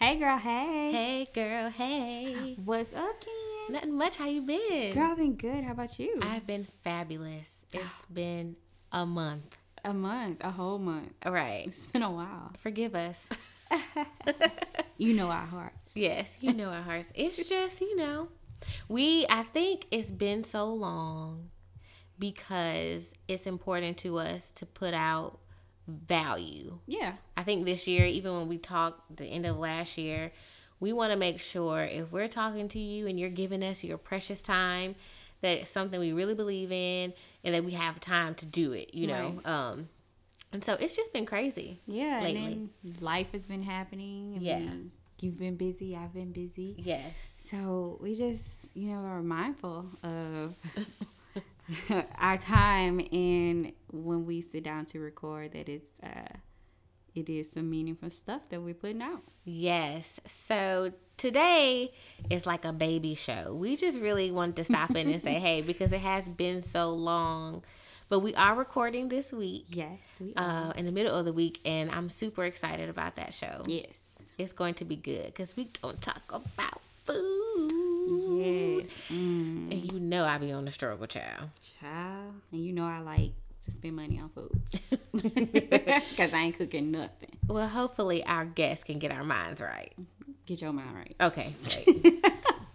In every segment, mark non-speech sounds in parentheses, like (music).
Hey girl, hey. Hey girl, hey. What's up, Ken? Nothing much. How you been? Girl, I've been good. How about you? I've been fabulous. It's oh. been a month. a month, a whole month. All right. It's been a while. Forgive us. (laughs) You know our hearts. yes, you know our hearts. It's just, you know, we I think it's been so long because it's important to us to put out value. Yeah. I think this year, even when we talked the end of last year, we want to make sure if we're talking to you and you're giving us your precious time, that it's something we really believe in and that we have time to do it, you know. Um and so it's just been crazy. Yeah. Lately. And then life has been happening. and Yeah. we- You've been busy. I've been busy. Yes. So we just, you know, are mindful of (laughs) (laughs) our time and when we sit down to record that it's uh it is some meaningful stuff that we're putting out. Yes. So today is like a baby show. We just really wanted to stop in and say, (laughs) hey, because it has been so long. But we are recording this week. Yes, we are. Uh, in the middle of the week, and I'm super excited about that show. yes. It's going to be good because we gonna talk about food. Yes. Mm. And you know I be on the struggle, child. Child, and you know I like to spend money on food (laughs) (laughs) because I ain't cooking nothing. Well, hopefully our guests can get our minds right. Get your mind right. Okay. (laughs)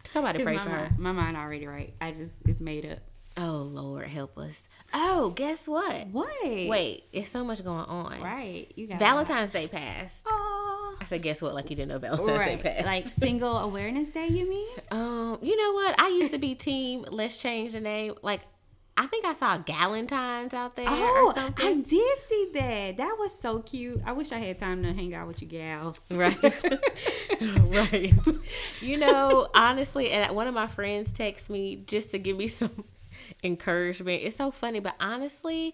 Somebody pray for her. my mind already right. I just it's made up. Oh Lord, help us. Oh, guess what? What? Wait, it's so much going on. Right. You got Valentine's Day passed. Oh. I said, guess what? Like you didn't know Valentine's Right. Day passed. Like (laughs) single awareness day, you mean? um, you know what? I used to be team. Let's change the name. Like, I think I saw Galentine's out there Oh, or something. I did see that. That was so cute. I wish I had time to hang out with you gals. Right. (laughs) (laughs) right. You know, honestly, and one of my friends texted me just to give me some encouragement. It's so funny, but honestly,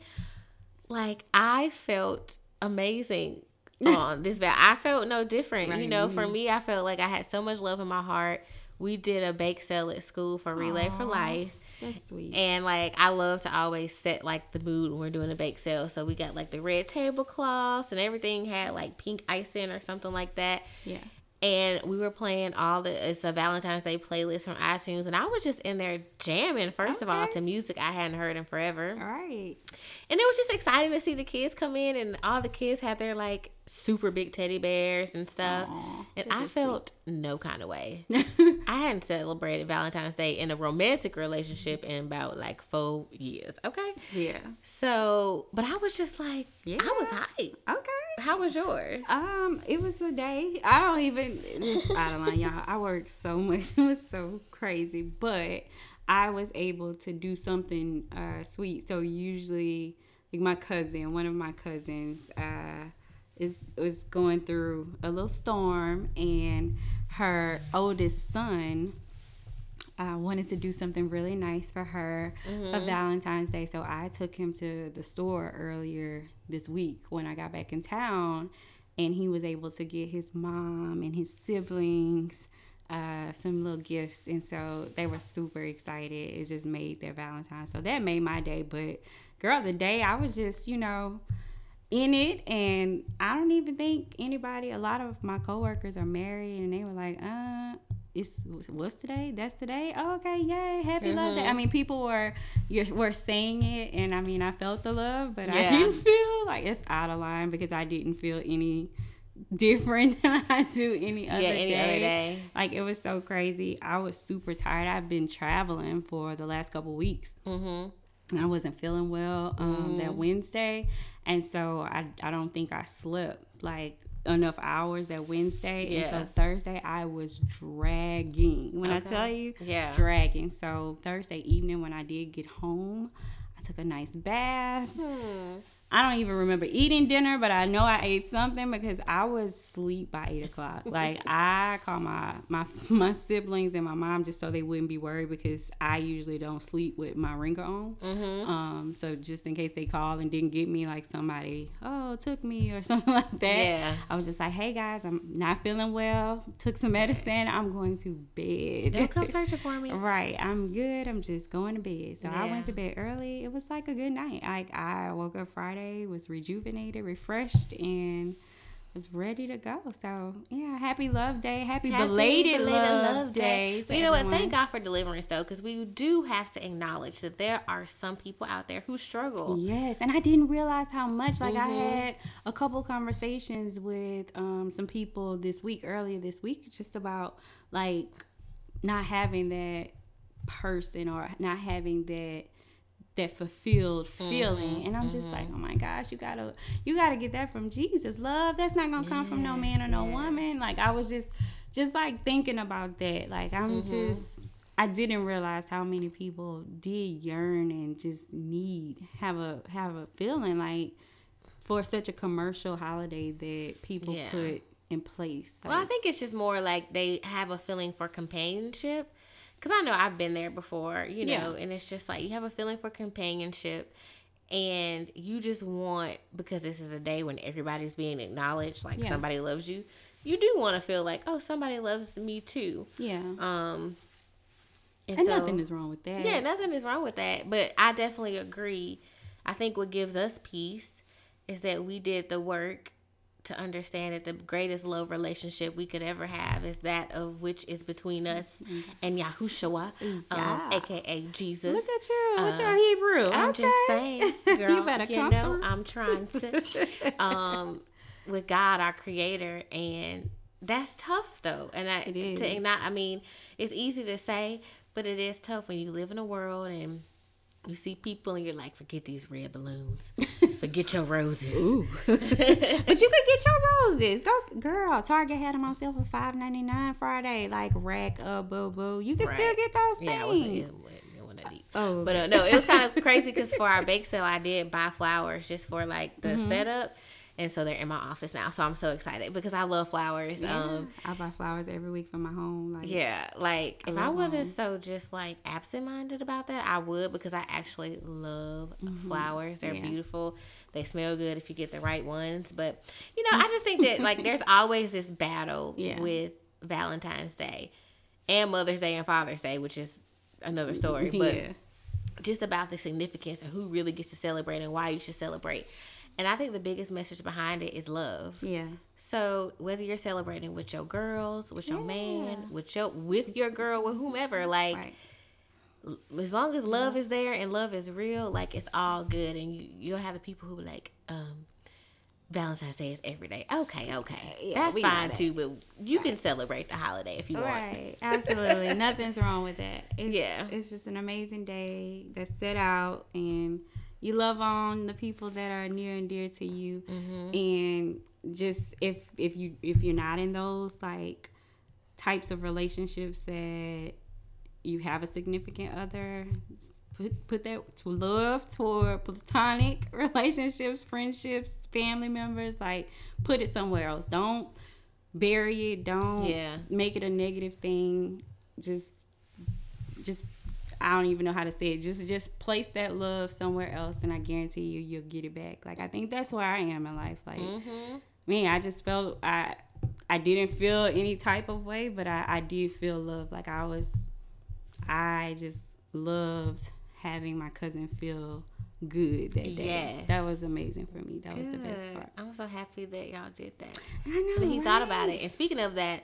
like I felt amazing (laughs) on this val. I felt no different. You know, for me, I felt like I had so much love in my heart. We did a bake sale at school for Relay for Life. That's sweet. And like I love to always set like the mood when we're doing a bake sale. So we got like the red tablecloths and everything had like pink icing or something like that. yeah. And we were playing all the it's a Valentine's Day playlist from iTunes and I was just in there jamming first of all to music I hadn't heard in forever. All right. And it was just exciting to see the kids come in and all the kids had their like super big teddy bears and stuff. Aw, and I felt no kind of way. (laughs) I hadn't celebrated Valentine's Day in a romantic relationship in about like four years. Okay. yeah. So, but I was just like, yeah. I was hyped. Okay. How was yours? Um, it was a day. I don't even. It's out of line, y'all. I worked so much. (laughs) It was so crazy, but I was able to do something uh, sweet. So usually, like my cousin, one of my cousins, uh, is was going through a little storm, and her oldest son uh, wanted to do something really nice for her for Valentine's Day. So I took him to the store earlier this week when I got back in town, and he was able to get his mom and his siblings uh, some little gifts. And so they were super excited. It just made their Valentine, So that made my day. But girl, the day I was just, you know, in it and I don't even think anybody a lot of my coworkers are married and they were like, uh, it's what's today? That's today? Oh, okay, yay, happy love day. I mean people were you were saying it and I mean I felt the love, but I Yeah. didn't feel like it's out of line because I didn't feel any different (laughs) than I do any other yeah, any day. other day. Like it was so crazy. I was super tired. I've been traveling for the last couple weeks. Mm-hmm. I wasn't feeling well um, that Wednesday, and so I I don't think I slept like enough hours that Wednesday, Yeah. and so Thursday I was dragging. When I tell you, Yeah. dragging. So Thursday evening when I did get home, I took a nice bath. Hmm. I don't even remember eating dinner, but I know I ate something because I was asleep by eight o'clock. Like (laughs) I called my my my siblings and my mom just so they wouldn't be worried because I usually don't sleep with my ringer on. Mm-hmm. Um, so just in case they call and didn't get me, like somebody oh took me or (laughs) something like that. Yeah. I was just like, hey guys, I'm not feeling well. Took some medicine. I'm going to bed. Don't come (laughs) searching for me. Right, I'm good. I'm just going to bed. So I went to bed early. It was like a good night. Like I woke up Friday, was rejuvenated, refreshed, and was ready to go. So yeah, happy Love Day, happy, happy belated, belated, Love, love Day. day you know everyone. what? Thank God for deliverance though, because we do have to acknowledge that there are some people out there who struggle. Yes, and I didn't realize how much. Like mm-hmm. I had a couple conversations with um, some people this week, earlier this week, just about like not having that person or not having that that fulfilled feeling mm-hmm, and i'm just mm-hmm. like oh my gosh you gotta you gotta get that from jesus love that's not gonna come from no man or no yes. woman like i was just just like thinking about that like i'm mm-hmm. just i didn't realize how many people did yearn and just need have a have a feeling like for such a commercial holiday that people yeah. put in place like, well i think it's just more like they have a feeling for companionship because I know I've been there before, you know, yeah. and it's just like you have a feeling for companionship and you just want because this is a day when everybody's being acknowledged like yeah. somebody loves you you do want to feel like oh somebody loves me too yeah um and, and so, nothing is wrong with that yeah nothing is wrong with that but i definitely agree i think what gives us peace is that we did the work to understand that the greatest love relationship we could ever have is that of which is between us mm-hmm. and Yahushua, um, yeah. um, aka Jesus. Look at you. What's uh, your Hebrew? I'm okay. just saying, (laughs) girl. you better you know, I'm trying to. (laughs) um, with God, our Creator, and that's tough though. And I, it is. to not, I mean, it's easy to say, but it is tough when you live in a world and you see people and you're like, forget these red balloons. Forget your roses. (laughs) but you could get your roses. Go, girl. Target had them on sale for five ninety nine Friday. Like rack up, boo boo. You can right. still get those things. Yeah, it wasn't. It, Oh, but uh, no, it was kind of (laughs) crazy because for our bake sale, I did buy flowers just for like the mm-hmm. setup and so they're in my office now. So I'm so excited because I love flowers. Yeah, um, I buy flowers every week for my home. Like, yeah, like I if I wasn't home. so just like absent minded about that, I would because I actually love mm-hmm. flowers. They're yeah. beautiful. They smell good if you get the right ones. But you know, I just think that like (laughs) there's always this battle yeah. with Valentine's Day and Mother's Day and Father's Day, which is another story. (laughs) But just about the significance and who really gets to celebrate and why you should celebrate. And I think the biggest message behind it is love. Yeah. So whether you're celebrating with your girls, with your yeah. man, with your with your girl, with whomever, like right. as long as love yeah. is there and love is real, like it's all good. And you you'll have the people who like, um, Valentine's Day is every day. Okay, okay. Yeah, That's fine too, but you right. can celebrate the holiday if you want. Right. Absolutely. (laughs) Nothing's wrong with that. It's, yeah. It's just an amazing day that's set out and you love on the people that are near and dear to you mm-hmm. and just if if you if you're not in those like types of relationships that you have a significant other put put that to love toward platonic (laughs) relationships friendships family members like put it somewhere else don't bury it don't yeah. make it a negative thing just just I don't even know how to say it. Just just place that love somewhere else, and I guarantee you, you'll get it back. Like I think that's where I am in life. Like mm-hmm. me, I just felt I I didn't feel any type of way, but I I did feel love. Like I was, I just loved having my cousin feel good that day. Yes. That was amazing for me. That good. was the best part. I'm so happy that y'all did that. I know. But he right? thought about it. And speaking of that,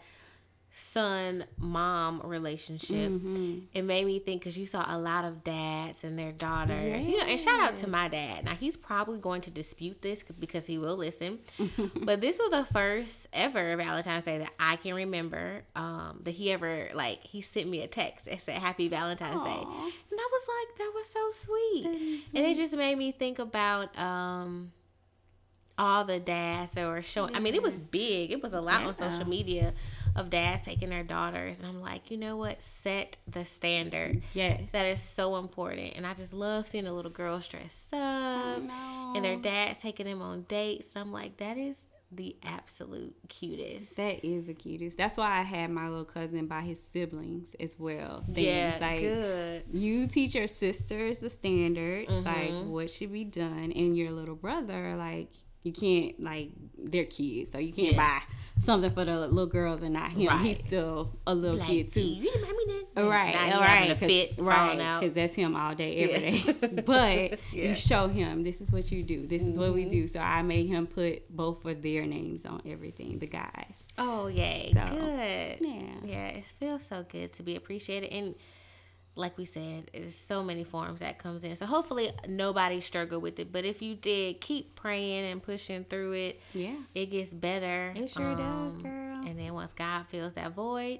son mom relationship mm-hmm. it made me think because you saw a lot of dads and their daughters yes. you know and shout out to my dad now he's probably going to dispute this because he will listen (laughs) but this was the first ever valentine's day that i can remember um, that he ever like he sent me a text that said happy valentine's Aww. day and i was like that was so sweet. sweet and it just made me think about um, all the dads that were showing yeah. i mean it was big it was a lot yeah. on social media of dads taking their daughters. And I'm like, you know what? Set the standard. Yes. That is so important. And I just love seeing the little girls dressed up and their dads taking them on dates. And I'm like, that is the absolute cutest. That is the cutest. That's why I had my little cousin by his siblings as well. Things yeah, like good. You teach your sisters the standards, mm-hmm. like what should be done, and your little brother, like you can't like they're kids, so you can't yeah. buy something for the little girls and not him. Right. He's still a little like, kid too. You me that Right, you right, having a 'cause- fit, right, because that's him all day, every Yeah. day. (laughs) but Yeah. you show him this is what you do, this is what we Mhm. do. So I made him put both of their names on everything, the guys. Oh yay, So, good. Yeah, Yeah, it feels so good to be appreciated and like we said, there's so many forms that comes in. So hopefully nobody struggled with it. But if you did, keep praying and pushing through it. yeah. It gets better. It sure does, Um, girl. And then once God fills that void,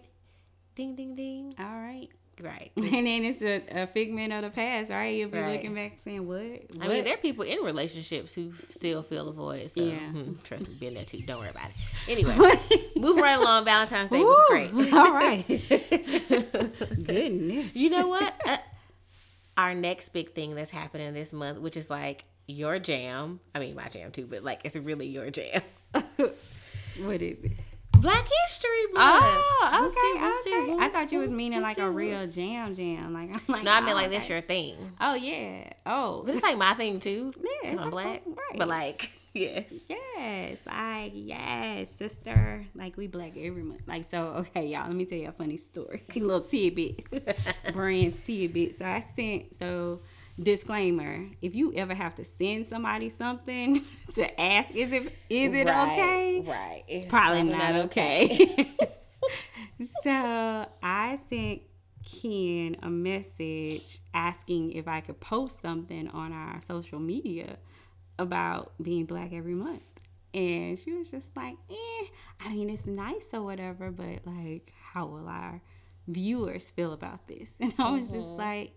ding ding ding. All right. Right. (laughs) And then it's a, a figment of the past, right? You'll be Right. looking back saying, "What? I mean, there are people in relationships who still feel a void. So Yeah. hmm, trust me, been there too. Don't worry about it. (laughs) Anyway, move right along. Valentine's Day was great. All right. (laughs) Goodness. You know what? Uh, our next big thing that's happening this month, which is like your jam. I mean, my jam too, but like it's really your jam. what is it? Black History Month. Oh, Whoop-de, okay, whoop-de, okay. I thought you was meaning like a real jam, jam. Like I'm like. No, I mean oh, like that's okay. your thing. Oh yeah. Oh. But it's like my thing too. Yeah, 'cause it's I'm black. right. But like, (laughs) yes. Yes, like yes, sister. Like we black every month. Like so, okay, y'all. Let me tell you a funny story. A (laughs) little tidbit, (laughs) brands tidbit. So I sent so disclaimer: if you ever have to send somebody something (laughs) to ask, is it is it Right, okay? Right. It's Probably, not, okay. (laughs) (laughs) so I sent Ken a message asking if I could post something on our social media about being black every month. And she was just like, eh, I mean, it's nice or whatever, but like, how will our viewers feel about this? And I was just Mm-hmm. like,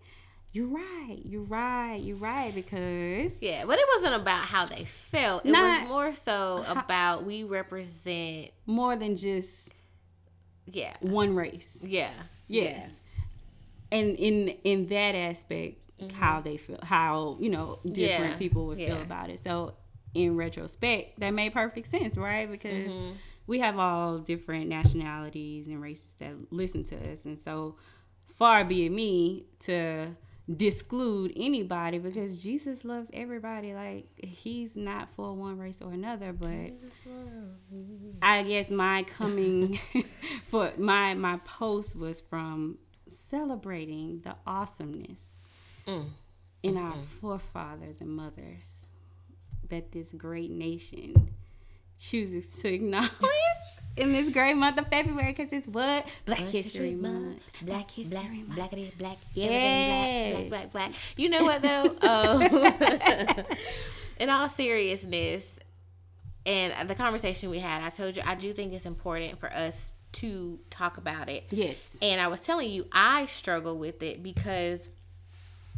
you're right, you're right, you're right, because Yeah, but it wasn't about how they felt. It was more so about we represent. more than just Yeah. one race. Yeah. Yes. And in in that aspect, how they feel, how you know different Mm-hmm. Yeah. people would feel about it. So in retrospect, that made perfect sense, right? Because Mm-hmm. we have all different nationalities and races that listen to us, and so far be it me to disclude anybody because Jesus loves everybody. Like he's not for one race or another, but. I guess my coming (laughs) for my my post was from celebrating the awesomeness Mm. in our forefathers and mothers that this great nation chooses to acknowledge (laughs) in this great month of February because it's what Black History Month. Black History Black- Month. Black- Black, black, Yes. black, black, black, black. You know what though? (laughs) Um, (laughs) in all seriousness, and the conversation we had, I told you I do think it's important for us to talk about it. Yes. And I was telling you I struggle with it because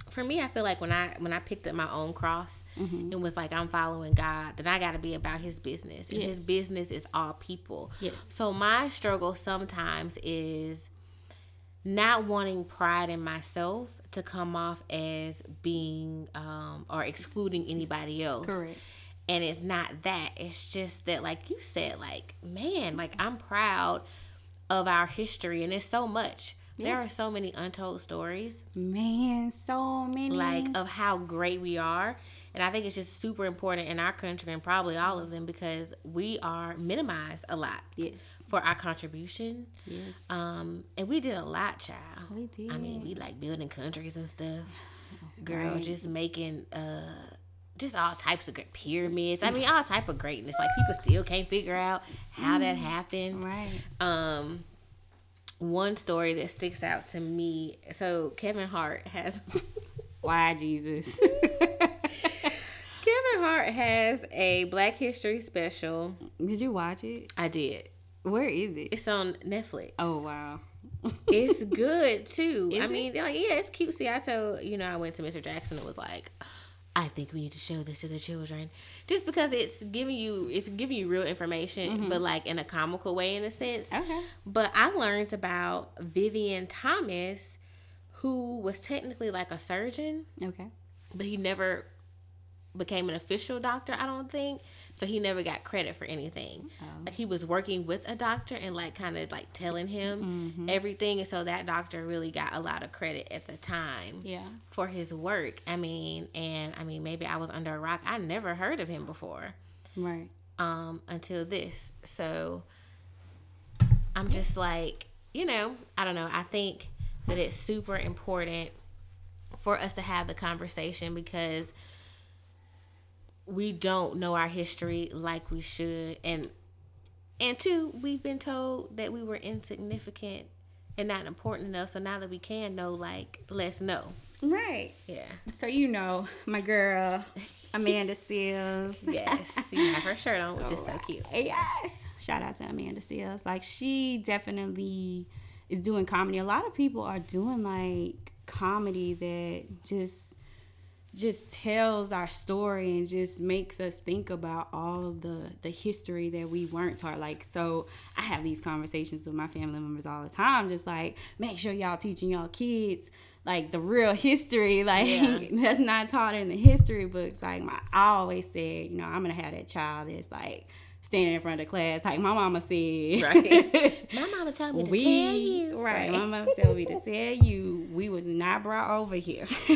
for me I feel like when I when I picked up my own cross Mm-hmm. it was like I'm following God then I got to be about his business and his business is all people. Yes. So my struggle sometimes is not wanting pride in myself to come off as being um, or excluding anybody else. Correct. And it's not that. It's just that, like you said, like, man, like I'm proud of our history and it's so much. There are so many untold stories, Man, so many. like of how great we are. And I think it's just super important in our country and probably all of them because we are minimized a lot yes. for our contribution. Yes. Um, and we did a lot, child. We did. I mean, we like building countries and stuff. (sighs) Girl, Right. just making uh just all types of great pyramids. I mean, all type of greatness. Like people still can't figure out how that happened. right. Um, one story that sticks out to me. So Kevin Hart has (laughs) Why Jesus? (laughs) Hart has a Black History special. Did you watch it? I did. Where is it? It's on Netflix. Oh wow. it's (laughs) good too. Is I it? mean, like, yeah, it's cute. See, I told you know, I went to Mr. Jackson and was like, I think we need to show this to the children, just because it's giving you, it's giving you real information, but like in a comical way, in a sense. Mm-hmm. Okay. But I learned about Vivian Thomas, who was technically like a surgeon, Okay. but he never became an official doctor i don't think. So he never got credit for anything. Oh. like he was working with a doctor and like kind of like telling him everything. And so that doctor really got a lot of credit at the time Yeah. for his work. I mean and i mean maybe i was under a rock. I never heard of him before Right. um until this. So i'm just like you know i don't know. I think that it's super important for us to have the conversation because we don't know our history like we should and and two we've been told that we were insignificant and not important enough so now that we can know like let's know Right. yeah So you know, my girl Amanda Seales. (laughs) yes you have her shirt on which is so cute Yes. Shout out to Amanda Seales. Like she definitely is doing comedy. A lot of people are doing like comedy that just just tells our story and just makes us think about all the the history that we weren't taught. Like so i have these conversations with my family members all the time just like make sure y'all teaching y'all kids like the real history. (laughs) Like Yeah. (laughs) that's not taught in the history books. Like my i always said you know i'm gonna have that child that's like standing in front of the class like my mama said Right. (laughs) my mama told me to we tell you right. My mama told me to tell you we was not brought over here (laughs)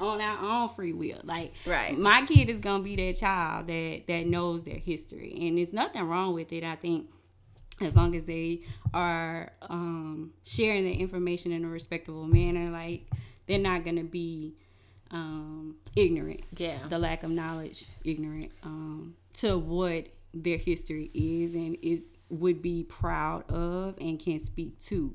on our own free will. Like Right. my kid is gonna be that child that that knows their history, and there's nothing wrong with it. I think as long as they are um, sharing the information in a respectable manner, like they're not gonna be um, ignorant yeah the lack of knowledge, ignorant um, to what their history is and is would be proud of and can speak to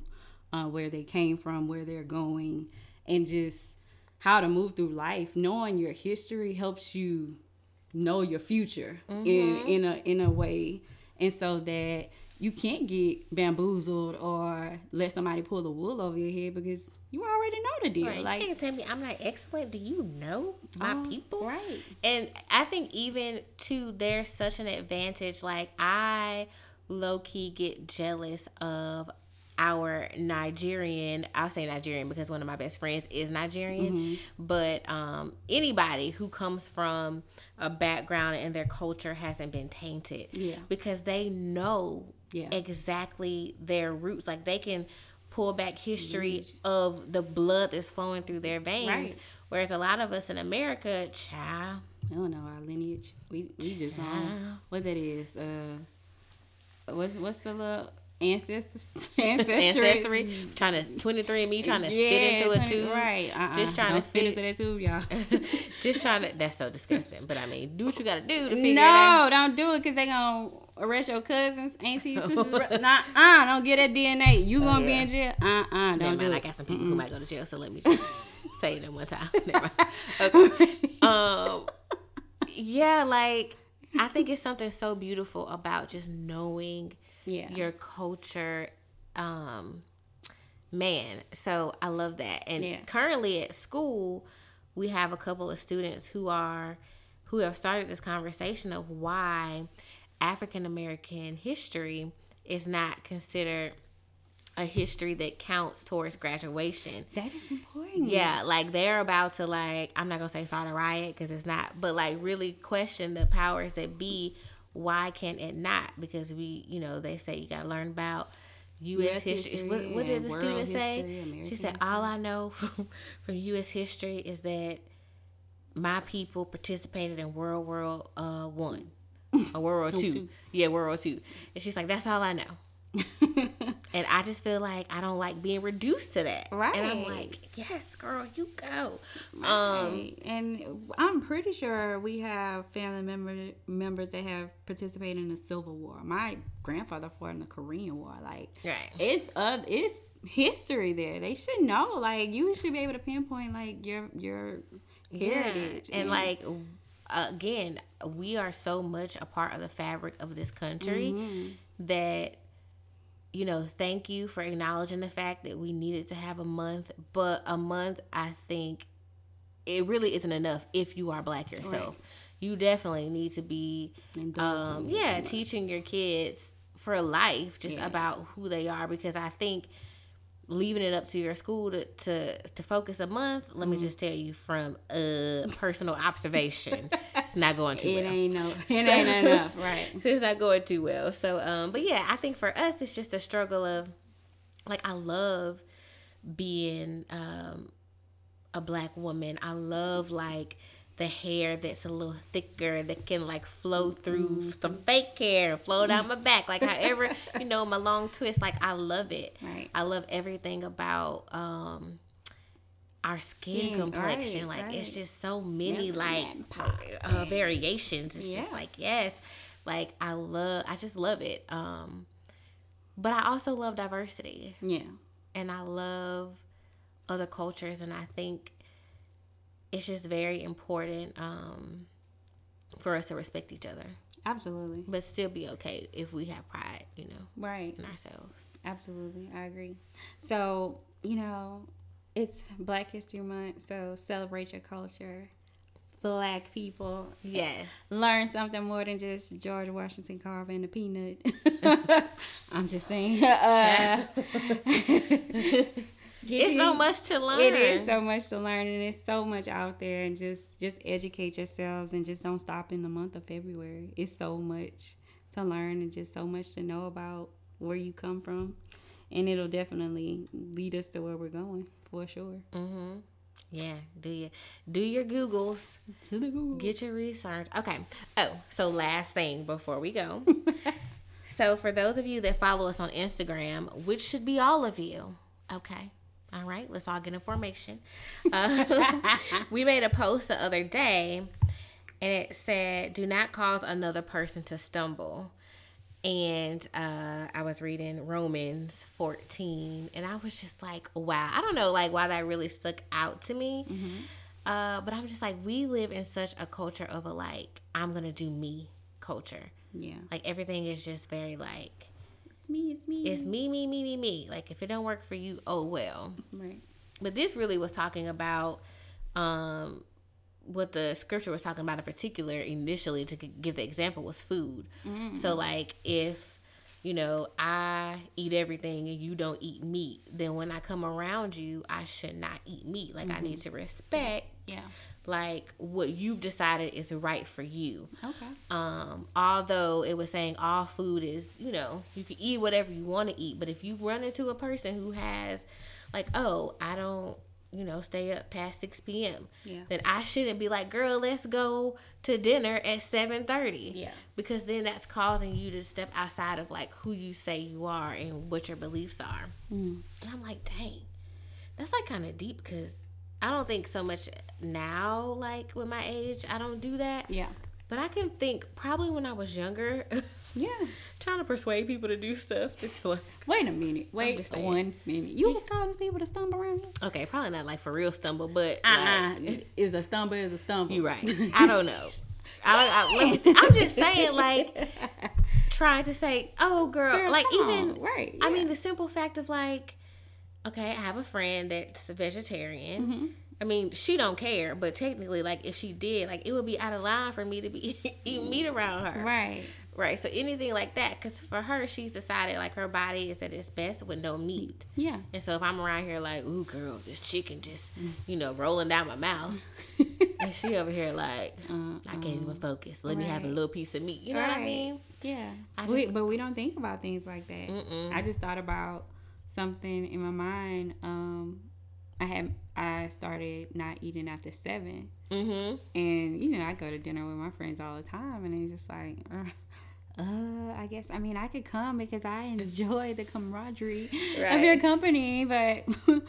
uh, where they came from, where they're going, and just how to move through life. Knowing your history helps you know your future in in a in a way, and so that you can't get bamboozled or let somebody pull the wool over your head because you already know the deal. Right. Like you can't tell me I'm not excellent. Do you know my um, people? right? And I think even too, there's such an advantage. Like I low key get jealous of our Nigerian. I'll say Nigerian because one of my best friends is Nigerian. Mm-hmm. But um, anybody who comes from a background and their culture hasn't been tainted, Yeah. because they know Yeah. exactly their roots. Like they can pull back history of the blood that's flowing through their veins. Right. Whereas a lot of us in America, child, I don't know our lineage. We we just on what that is. Uh, what's what's the little ancestors (laughs) (laughs) ancestry? ancestry, trying to twenty three and me trying to spit into a 20 tube. Right. Uh-uh. Just trying Don't to spit fit- into that tube, y'all. (laughs) Just trying to. That's so disgusting. But I mean, do what you gotta do to figure it out. no, don't do it because they gonna arrest your cousins, aunties, (laughs) sisters. nah, uh, don't get that DNA. You gonna be yeah. in jail? Uh, uh, don't Never do it. I got some people who might go to jail, so let me (laughs) just say them one time. (laughs) Never mind. Okay. Um. Yeah, like I think it's something so beautiful about just knowing Yeah. your culture um man so i love that and Yeah. currently at school we have a couple of students who are who have started this conversation of why african american history is not considered a history that counts towards graduation that is important. yeah, like they're about to like I'm not gonna say start a riot because it's not, but like really question the powers that be. Why can it not? Because we, you know, they say you gotta learn about U.S. History. history What, what did the student say? history, She American said, "All I know (laughs) from from U.S. history is that my people participated in World War uh, One, or World War Two. Yeah, World War Two. And she's like, that's all I know. (laughs) And I just feel like I don't like being reduced to that. Right. And I'm like, yes, girl, you go. Um, and I'm pretty sure we have family member members that have participated in the Civil War. My grandfather fought in the Korean War. Like, Right. it's uh, it's history there. They should know. Like, you should be able to pinpoint like your your heritage And like again, we are so much a part of the fabric of this country Mm-hmm. that you know, thank you for acknowledging the fact that we needed to have a month, but a month I think it really isn't enough if you are black yourself. You definitely need to be um yeah, teaching your kids for life just Yes. about who they are because I think leaving it up to your school to to, to focus a month, let me Mm-hmm. just tell you from uh personal observation, it's not going too (laughs) it well. ain't no, it (laughs) ain't enough, right? So (laughs) it's not going too well. So um but yeah, I think for us it's just a struggle of like I love being um a black woman. I love like the hair that's a little thicker that can like flow through mm-hmm. some fake hair flow down my back. Like however (laughs) you know my long twist like i love it. Right. I love everything about um our skin complexion right, like right. it's just so many like uh, variations. It's yeah. just like yes like i love i just love it. Um but i also love diversity. Yeah. And i love other cultures and i think it's just very important um, for us to respect each other. Absolutely. But still be okay if we have pride, you know, right in ourselves. Absolutely, I agree. So you know, it's Black History Month, so celebrate your culture. Black people, yes, learn something more than just George Washington carving a peanut. (laughs) I'm just saying. (laughs) Uh, (laughs) it's so much to learn. It is so much to learn, and it's so much out there. And just just educate yourselves, and just don't stop in the month of February. It's so much to learn, and just so much to know about where you come from, and it'll definitely lead us to where we're going for sure. Mm-hmm. Yeah, do you do your Googles? To the Google. Get your research. Okay. Oh, so last thing before we go. (laughs) so for those of you that follow us on Instagram, which should be all of you, okay, all right, let's all get information. Uh, (laughs) we made a post the other day and it said, Do not cause another person to stumble. And uh, I was reading Romans 14 and I was just like, wow. I don't know like why that really stuck out to me. Mm-hmm. Uh, but I'm just like, we live in such a culture of a like, I'm going to do me culture. Yeah. Like everything is just very like, me, it's me. It's me, me, me, me, me. Like if it don't work for you, oh well. Right. But this really was talking about um what the scripture was talking about in particular initially to give the example was food. Mm-hmm. So like if you know, I eat everything and you don't eat meat, then when I come around you, I should not eat meat. Like mm-hmm. I need to respect yeah like what you've decided is right for you. Okay. Um, although it was saying all food is, you know, you can eat whatever you want to eat, but if you run into a person who has like, oh, I don't, you know, stay up past 6 p.m. Yeah. Then I shouldn't be like, girl, let's go to dinner at 7:30. Yeah. Because then that's causing you to step outside of like who you say you are and what your beliefs are. Mm. And I'm like, dang, that's like kind of deep because I don't think so much now, like with my age, I don't do that. Yeah. But I can think probably when I was younger. (laughs) yeah. Trying to persuade people to do stuff. Just (laughs) like, wait a minute. Wait one minute. You was causing people to stumble around? Okay, probably not like for real stumble, but uh-uh. like, (laughs) is a stumble is a stumble. You're right. I don't know. I don't. I, am just saying, like, trying to say, oh, girl, girl like even on. right. Yeah. I mean, the simple fact of like okay, I have a friend that's a vegetarian. Mm-hmm. I mean, she don't care, but technically, like if she did, like it would be out of line for me to be (laughs) eating meat around her. Right. Right. So anything like that, because for her, she's decided like her body is at its best with no meat. Yeah. And so if I'm around here like, ooh, girl, this chicken just, you know, rolling down my mouth, (laughs) and she over here like, uh, I can't even focus. Let right. me have a little piece of meat. You know right. what I mean? Yeah. I just, we, but we don't think about things like that. Mm-mm. I just thought about something in my mind. Um, I had I started not eating after 7 mm-hmm. and you know I go to dinner with my friends all the time, and it's just like. Uh, uh, I guess I mean I could come because I enjoy the camaraderie right. of your company, but (laughs)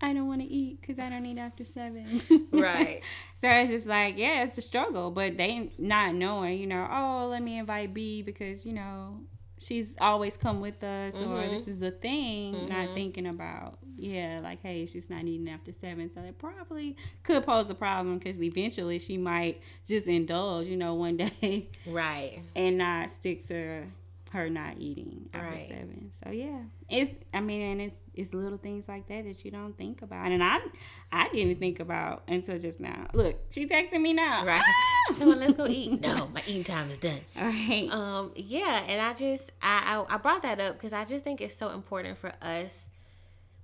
I don't want to eat because I don't eat after seven. (laughs) right. So it's just like, yeah, it's a struggle, but they not knowing, you know, oh, let me invite B because you know she's always come with us mm-hmm. or this is a thing mm-hmm. not thinking about yeah like hey she's not eating after seven so that probably could pose a problem because eventually she might just indulge you know one (laughs) day right and not stick to her not eating after right. seven. So yeah, it's I mean, and it's it's little things like that that you don't think about, and I I didn't think about until just now. Look, she texting me now. Right, (laughs) come on, let's go eat. No, my eating time is done. All (laughs) right. Um. Yeah, and I just I I, I brought that up because I just think it's so important for us.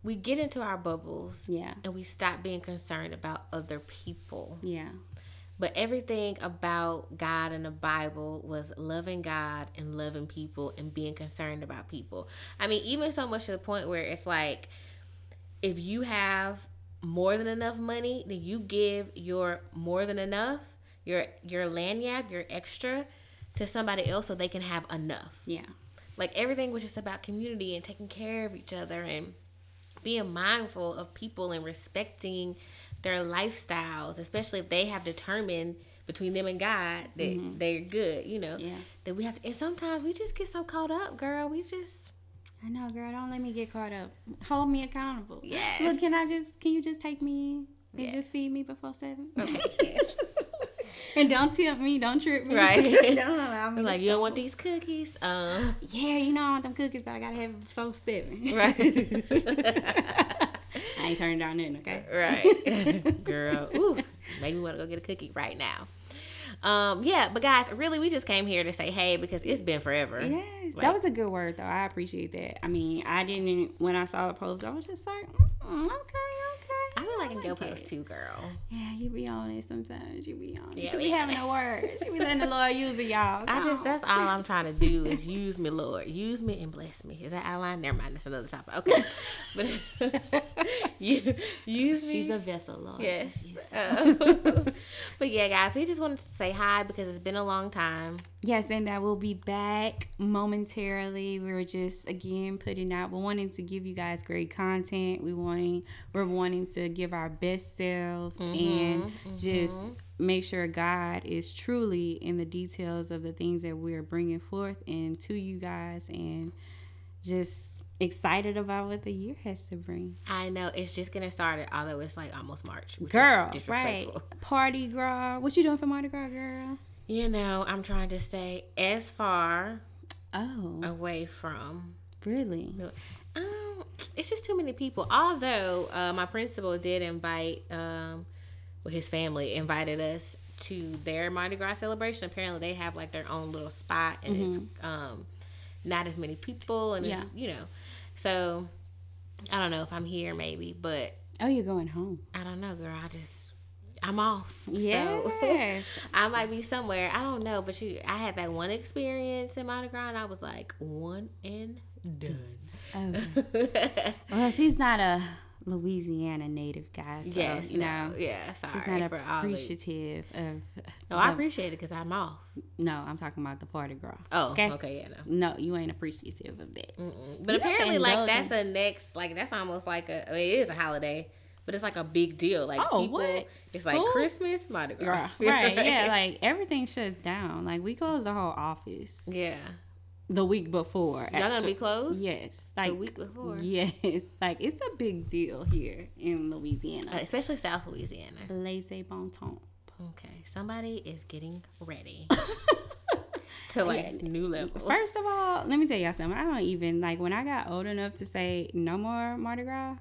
We get into our bubbles, yeah, and we stop being concerned about other people, yeah. But everything about God and the Bible was loving God and loving people and being concerned about people. I mean, even so much to the point where it's like, if you have more than enough money, then you give your more than enough, your your lanyard, your extra to somebody else so they can have enough. Yeah. Like everything was just about community and taking care of each other and being mindful of people and respecting their lifestyles, especially if they have determined between them and God that mm-hmm. they're good, you know. Yeah. That we have to, and sometimes we just get so caught up, girl. We just I know, girl. Don't let me get caught up. Hold me accountable. Yes. Look, can I just? Can you just take me and yes. just feed me before seven? Okay. (laughs) Yes. and don't tempt me. Don't trip me. Right. don't allow me. Like you don't want these cookies. Um. Yeah, you know I want them cookies, but I gotta have so seven. Right. (laughs) (laughs) I ain't turning down nothing. Okay. (laughs) Right. (laughs) Girl. Ooh. Maybe we want to go get a cookie right now. Um, yeah, but guys, really, we just came here to say hey because it's been forever. Yes, like, that was a good word though. I appreciate that. I mean, I didn't when I saw the post, I was just like, mm, okay, feel like in your post too, girl. Yeah, you be on it sometimes. You be on it. Yeah, she be having no words. She be letting the (laughs) Lord use it, y'all. I just that's all I'm trying to do is (laughs) use me, Lord. Use me and bless me. Is that outline? Never mind. That's another topic. Okay, (laughs) but you use me. She's a vessel, Lord. Yes. Uh, but yeah, guys, we just wanted to say hi because it's been a long time. Yes, and I will be back momentarily. We are just again putting out. We're wanting to give you guys great content. We wanting we're wanting to give our best selves mm-hmm, and mm-hmm. just make sure God is truly in the details of the things that we're bringing forth and to you guys and just excited about what the year has to bring. I know it's just getting started, although it's like almost March. Girl, right? (laughs) Party girl, what you doing for Mardi Gras, girl? You know, I'm trying to stay as far oh away from really. Um, it's just too many people. Although uh, my principal did invite, um, well, his family invited us to their Mardi Gras celebration. Apparently, they have like their own little spot, and mm-hmm. it's um, not as many people, and yeah. it's you know, so I don't know if I'm here maybe, but oh, you're going home. I don't know, girl. I just I'm off. Yes. So (laughs) I might be somewhere. I don't know, but you I had that one experience in Mardi Gras and I was like one and done. Okay. Oh. (laughs) well, she's not a Louisiana native guy. So, yes, you know, yeah, sorry she's not appreciative of. No, I appreciate it because I'm off. No, I'm talking about the party girl. Oh, okay, okay yeah, no, no, you ain't appreciative of that. Mm-mm. But you apparently, like that's a next, like that's almost like a. I mean, it is a holiday, but it's like a big deal. Like oh, people, what? it's Schools? like Christmas, Mardi Gras, (laughs) right? yeah, like everything shuts down. Like we close the whole office. Yeah the week before. Y'all gonna be closed? Yes, like the week before. Yes, like it's a big deal here in Louisiana, uh, especially South Louisiana. Laissez bon temps. Okay, somebody is getting ready (laughs) to like yeah. new levels. First of all, let me tell y'all something. I don't even like when I got old enough to say no more Mardi Gras.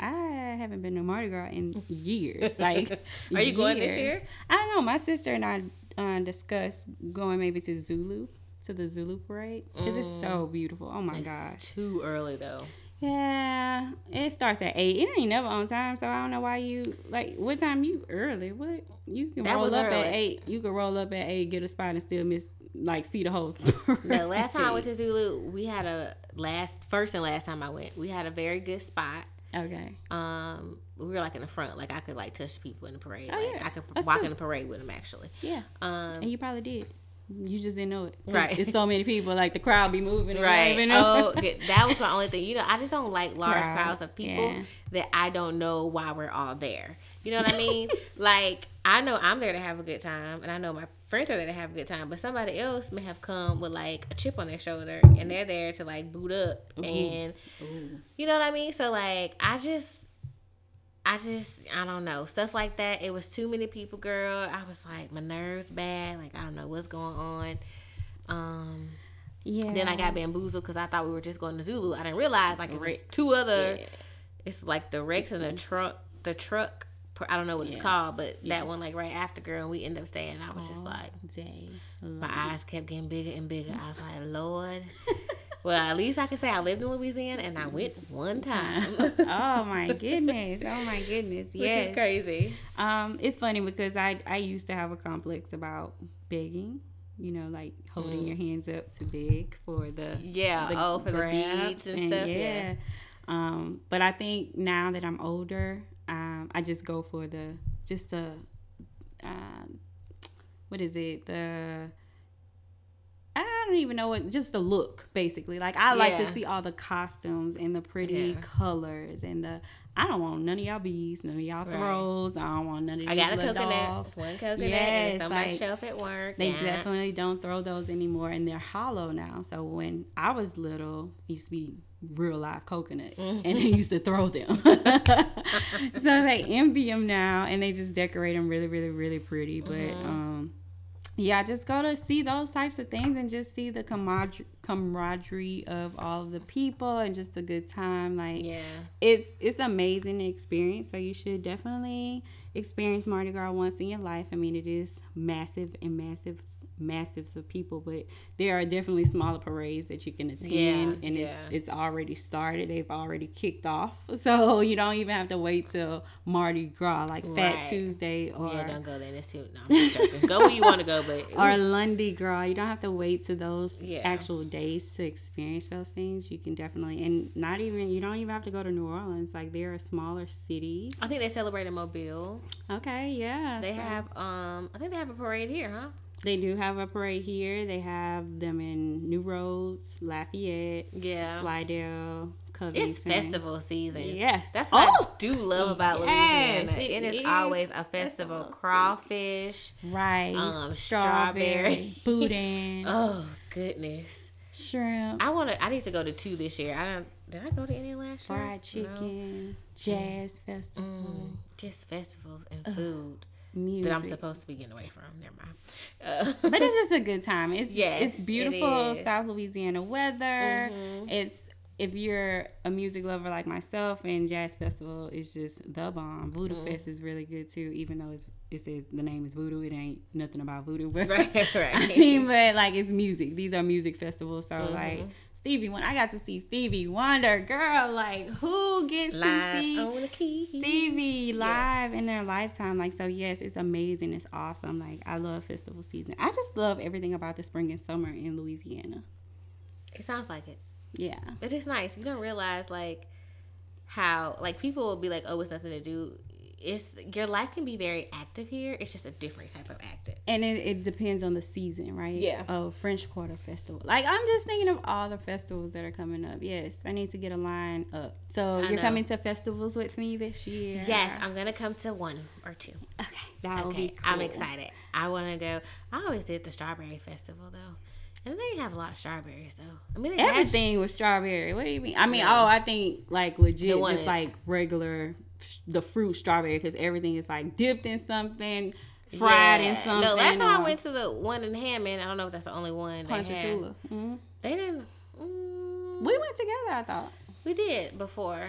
I haven't been to Mardi Gras in (laughs) years. Like, (laughs) are you years. going this year? I don't know. My sister and I uh, discussed going maybe to Zulu to the Zulu parade because mm. it's so mm. beautiful. Oh my god. it's gosh. Too early though. Yeah, it starts at eight. It ain't never on time, so I don't know why you like. What time you early? What you can that roll up early. at eight. You can roll up at eight, get a spot, and still miss like see the whole. (laughs) the last time I went to Zulu, we had a last first and last time I went, we had a very good spot. Okay. Um, we were like in the front, like I could like touch people in the parade. Oh, like, yeah. I could That's walk true. in the parade with them actually. Yeah. Um, and you probably did. You just didn't know it. Right. It's so many people, like the crowd be moving. Right. Oh, (laughs) that was my only thing. You know, I just don't like large crowds, crowds of people yeah. that I don't know why we're all there. You know what I mean? (laughs) like, I know I'm there to have a good time, and I know my friends are there to have a good time, but somebody else may have come with like a chip on their shoulder, and they're there to like boot up, Ooh. and Ooh. you know what I mean. So like, I just I just I don't know stuff like that. It was too many people, girl. I was like my nerves bad. Like I don't know what's going on. Um, yeah. Then I got bamboozled because I thought we were just going to Zulu. I didn't realize like it was two other. Yeah. It's like the Rex and the truck. The truck. I don't know what yeah. it's called, but yeah. that one like right after girl, and we end up staying. I was just like, day. my eyes kept getting bigger and bigger. I was like, (laughs) Lord. Well, at least I can say I lived in Louisiana and I went one (laughs) time. oh my goodness! Oh my goodness! Yes. (laughs) Which is crazy. Um, it's funny because I I used to have a complex about begging. You know, like holding mm. your hands up to beg for the yeah the oh for the beads and, and stuff. Yeah. yeah. Um, but I think now that I'm older, um, I just go for the just the uh, what is it the I don't even know what just the look basically. Like I like Yeah. to see all the costumes and the pretty Yeah. colors and the I don't want none of y'all bees, none of y'all Right. throws. I don't want none of y'all. I got a coconut. dolls. One coconut and Yes, it's on my like, shelf at work. They yeah. definitely don't throw those anymore, and they're hollow now. So when I was little, used to be real live coconuts, Mm-hmm. and they used to throw them. (laughs) so they empty them now, and they just decorate them really, really, really pretty. But Mm-hmm. um, yeah, just go to see those types of things and just see the camaraderie, camaraderie of all of the people and just a good time. Like Yeah. it's it's amazing experience. So you should definitely experience Mardi Gras once in your life. I mean, it is massive and massive, massives of people, but there are definitely smaller parades that you can attend, Yeah, and yeah. it's it's already started. They've already kicked off, (laughs) so you don't even have to wait till Mardi Gras, like Fat Tuesday or. yeah, don't go there. It's too. No, I'm joking. go where you want to go, but (laughs) or Lundi Gras. You don't have to wait to those Yeah. actual days to experience those things. You can definitely, and not even, you don't even have to go to New Orleans. Like, there are a smaller cities. I think they celebrate in Mobile. Okay, yeah. They so- have um I think they have a parade here, huh? They do have a parade here. They have them in New Roads, Lafayette, Yeah. Slidell, Covington. It's festival season. Yes. That's what I Oh! do love about Yes, Louisiana. it it is, is always a festival. festival. Crawfish. Rice, Um, strawberry, strawberry. (laughs) boudin, Oh goodness. Shrimp, I wanna I need to go to two this year. I don't did I go to any last year? fried No. chicken, jazz festival, Mm, just festivals and food music. that I'm supposed to be getting away from. Never mind. Uh, (laughs) but it's just a good time. It's Yes, it's beautiful is. South Louisiana weather. Mhm. It's if you're a music lover like myself, and Jazz Festival is just the bomb. Voodoo Mm-hmm. Fest is really good too, even though it's it says the name is Voodoo. It ain't nothing about Voodoo, but right, (laughs) right. (laughs) I mean, but like it's music. These are music festivals, so Mm-hmm. like. Stevie, when I got to see Stevie Wonder, girl, like who gets to see on the key. Stevie live in their lifetime. Like, so yes, it's amazing. It's awesome. Like, I love festival season. I just love everything about the spring and summer in Louisiana. It sounds like it. Yeah. But it's nice. You don't realize like how like people will be like, oh, it's nothing to do. It's your life can be very active here. It's just a different type of active. And it, it depends on the season, right? Yeah. Oh, French Quarter Festival. Like, I'm just thinking of all the festivals that are coming up. Yes, I need to get a line up. So, I you're know. coming to festivals with me this year? Yes, I'm gonna come to one or two. Okay, that will Okay, be cool. I'm excited. I want to go. I always did the strawberry festival though, and they have a lot of strawberries though. I mean, Everything was strawberry. What do you mean? I mean, Yeah. oh, I think like legit, just like regular, the fruit strawberry, because everything is like dipped in something, fried in something. No, last time I went to the one in Hammond, I don't know if that's the only one. They, had. Ponchatoula. hmm they didn't. Mm, We went together. I thought. We did before.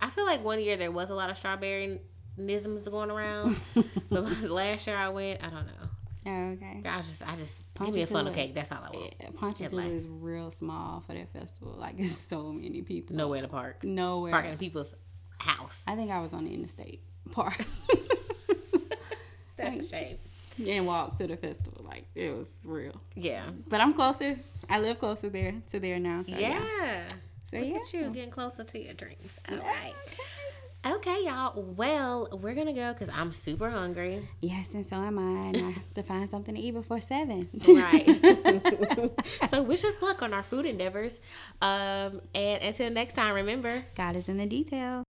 I feel like one year there was a lot of strawberry nisms going around, (laughs) but (laughs) last year I went, I don't know. Oh, okay. I just, I just give me a funnel cake. That's all I want. Yeah, Ponchatoula like- is real small for that festival. Like it's so many people. Nowhere to park. Nowhere. Parking in people's house. I think I was on the interstate park (laughs) (laughs) That's a shame. and walked to the festival. Like it was real. Yeah. But I'm closer. I live closer there to there now. So Yeah. yeah. So Look yeah. at you getting closer to your dreams. All right. Okay, y'all. Well, we're gonna go because I'm super hungry. Yes, and so am I. And I have to find something to eat before seven. Right. (laughs) so wish us luck on our food endeavors. Um, and until next time, remember God is in the detail.